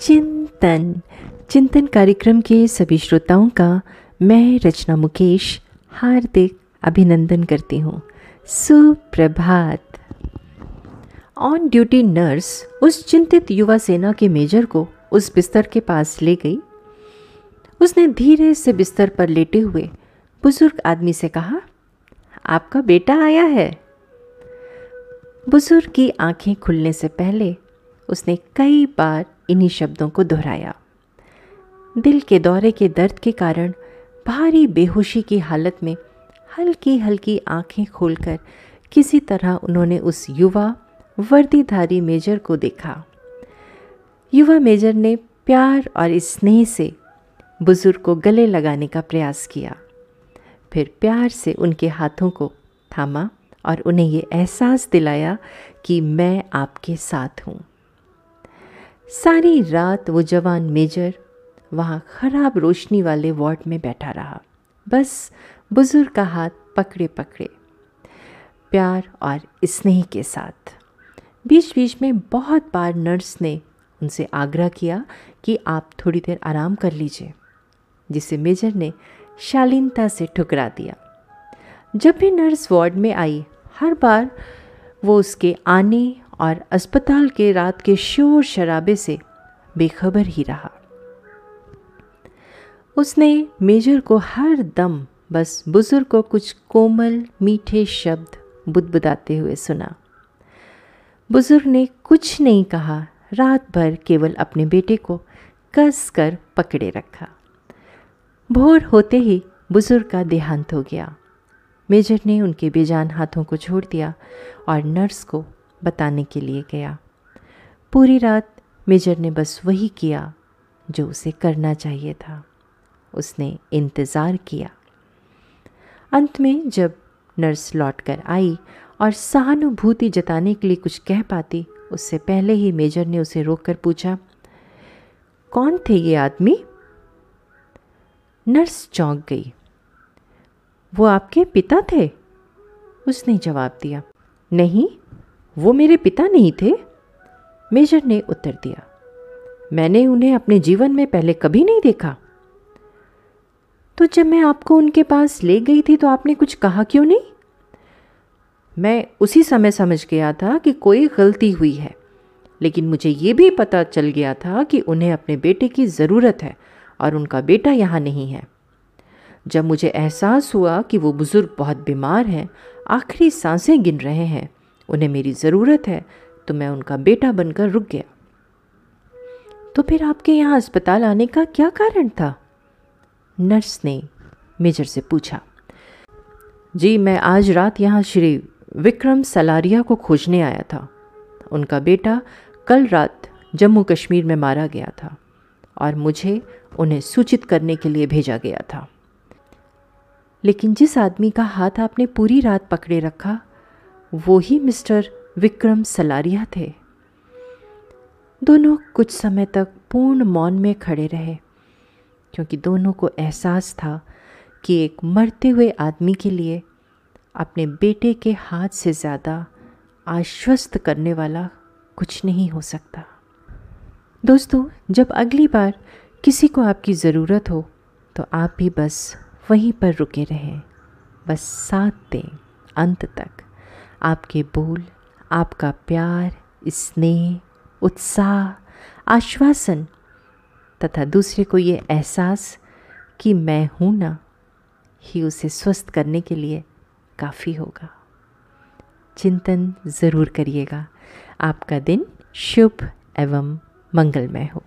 चिंतन। चिंतन कार्यक्रम के सभी श्रोताओं का मैं रचना मुकेश हार्दिक अभिनंदन करती हूँ। सुप्रभात। ऑन ड्यूटी नर्स उस चिंतित युवा सेना के मेजर को उस बिस्तर के पास ले गई। उसने धीरे से बिस्तर पर लेटे हुए बुज़ुर्ग आदमी से कहा, आपका बेटा आया है। बुज़ुर्ग की आँखें खुलने से पहले उसने कई बार इन्हीं शब्दों को दोहराया। दिल के दौरे के दर्द के कारण भारी बेहोशी की हालत में हल्की हल्की आँखें खोलकर किसी तरह उन्होंने उस युवा, वर्दीधारी मेजर को देखा। युवा मेजर ने प्यार और स्नेह से बुज़ुर्ग को गले लगाने का प्रयास किया। फिर प्यार से उनके हाथों को थामा और उन्हें ये एहसास दिलाया कि मैं आपके साथ हूँ। सारी रात वो जवान मेजर वहाँ खराब रोशनी वाले वार्ड में बैठा रहा। बस बुज़ुर्ग का हाथ पकड़े पकड़े, प्यार और स्नेह के साथ। बीच बीच में बहुत बार नर्स ने उनसे आग्रह किया कि आप थोड़ी देर आराम कर लीजिए जिसे मेजर ने शालीनता से ठुकरा दिया। जब भी नर्स वार्ड में आई, हर बार वो उसके आने और अस्पताल के रात के शोर शराबे से बेखबर ही रहा। उसने मेजर को हर दम बस बुज़ुर्ग को कुछ कोमल, मीठे शब्द बुदबुदाते हुए सुना। बुज़ुर्ग ने कुछ नहीं कहा, रात भर केवल अपने बेटे को कस कर पकड़े रखा। भोर होते ही बुज़ुर्ग का देहांत हो गया। मेजर ने उनके बेजान हाथों को छोड़ दिया और नर्स को बताने के लिए गया। पूरी रात मेजर ने बस वही किया जो उसे करना चाहिए था। उसने इंतज़ार किया। अंत में जब नर्स लौट कर आई और सहानुभूति जताने के लिए कुछ कह पाती, उससे पहले ही मेजर ने उसे रोककर पूछा, कौन थे ये आदमी? नर्स चौंक गई। वो आपके पिता थे? उसने जवाब दिया। नहीं वो मेरे पिता नहीं थे? मेजर ने उत्तर दिया। मैंने उन्हें अपने जीवन में पहले कभी नहीं देखा। तो जब मैं आपको उनके पास ले गई थी तो आपने कुछ कहा क्यों नहीं? मैं उसी समय समझ गया था कि कोई गलती हुई है। लेकिन मुझे ये भी पता चल गया था कि उन्हें अपने बेटे की ज़रूरत है और उनका बेटा यहाँ नहीं है। जब मुझे एहसास हुआ कि वो बुज़ुर्ग बहुत बीमार हैं, आखिरी साँसें गिन रहे हैं उन्हें मेरी ज़रूरत है तो मैं उनका बेटा बनकर रुक गया। तो फिर आपके यहाँ अस्पताल आने का क्या कारण था? नर्स ने मेजर से पूछा। जी, मैं आज रात यहाँ श्री विक्रम सलारिया को खोजने आया था। उनका बेटा कल रात जम्मू कश्मीर में मारा गया था और मुझे उन्हें सूचित करने के लिए भेजा गया था। लेकिन जिस आदमी का हाथ आपने पूरी रात पकड़े रखा वो ही मिस्टर विक्रम सलारिया थे। दोनों कुछ समय तक पूर्ण मौन में खड़े रहे, क्योंकि दोनों को एहसास था कि एक मरते हुए आदमी के लिए अपने बेटे के हाथ से ज़्यादा आश्वस्त करने वाला कुछ नहीं हो सकता। दोस्तों, जब अगली बार किसी को आपकी ज़रूरत हो तो आप भी बस वहीं पर रुके रहें। बस साथ दें, अंत तक। आपके बोल, आपका प्यार, स्नेह, उत्साह, आश्वासन तथा दूसरे को ये एहसास कि मैं हूँ ना, ही उसे स्वस्थ करने के लिए काफ़ी होगा। चिंतन ज़रूर करिएगा। आपका दिन शुभ एवं मंगलमय हो।